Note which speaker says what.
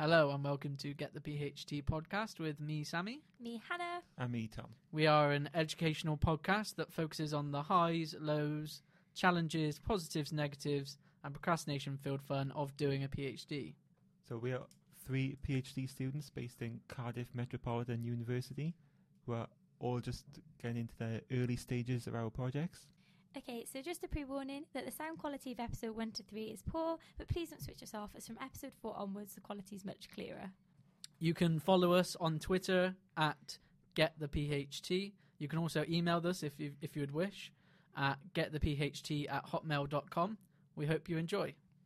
Speaker 1: Hello and welcome to Get the PhTea podcast with me, Sammy.
Speaker 2: Me, Hannah.
Speaker 3: And me, Tom.
Speaker 1: We are an educational podcast that focuses on the highs, lows, challenges, positives, negatives, and procrastination filled fun of doing a PhD.
Speaker 3: So we are three PhD students based in Cardiff Metropolitan University who are all just getting into the early stages of our projects.
Speaker 2: Okay, so just a pre warning that the sound quality of episode 1 to 3 is poor, but please don't switch us off as from episode 4 onwards the quality is much clearer.
Speaker 1: You can follow us on Twitter at GetThePhTea. You can also email us if you, if you would wish at getthephtea at hotmail.com. We hope you enjoy.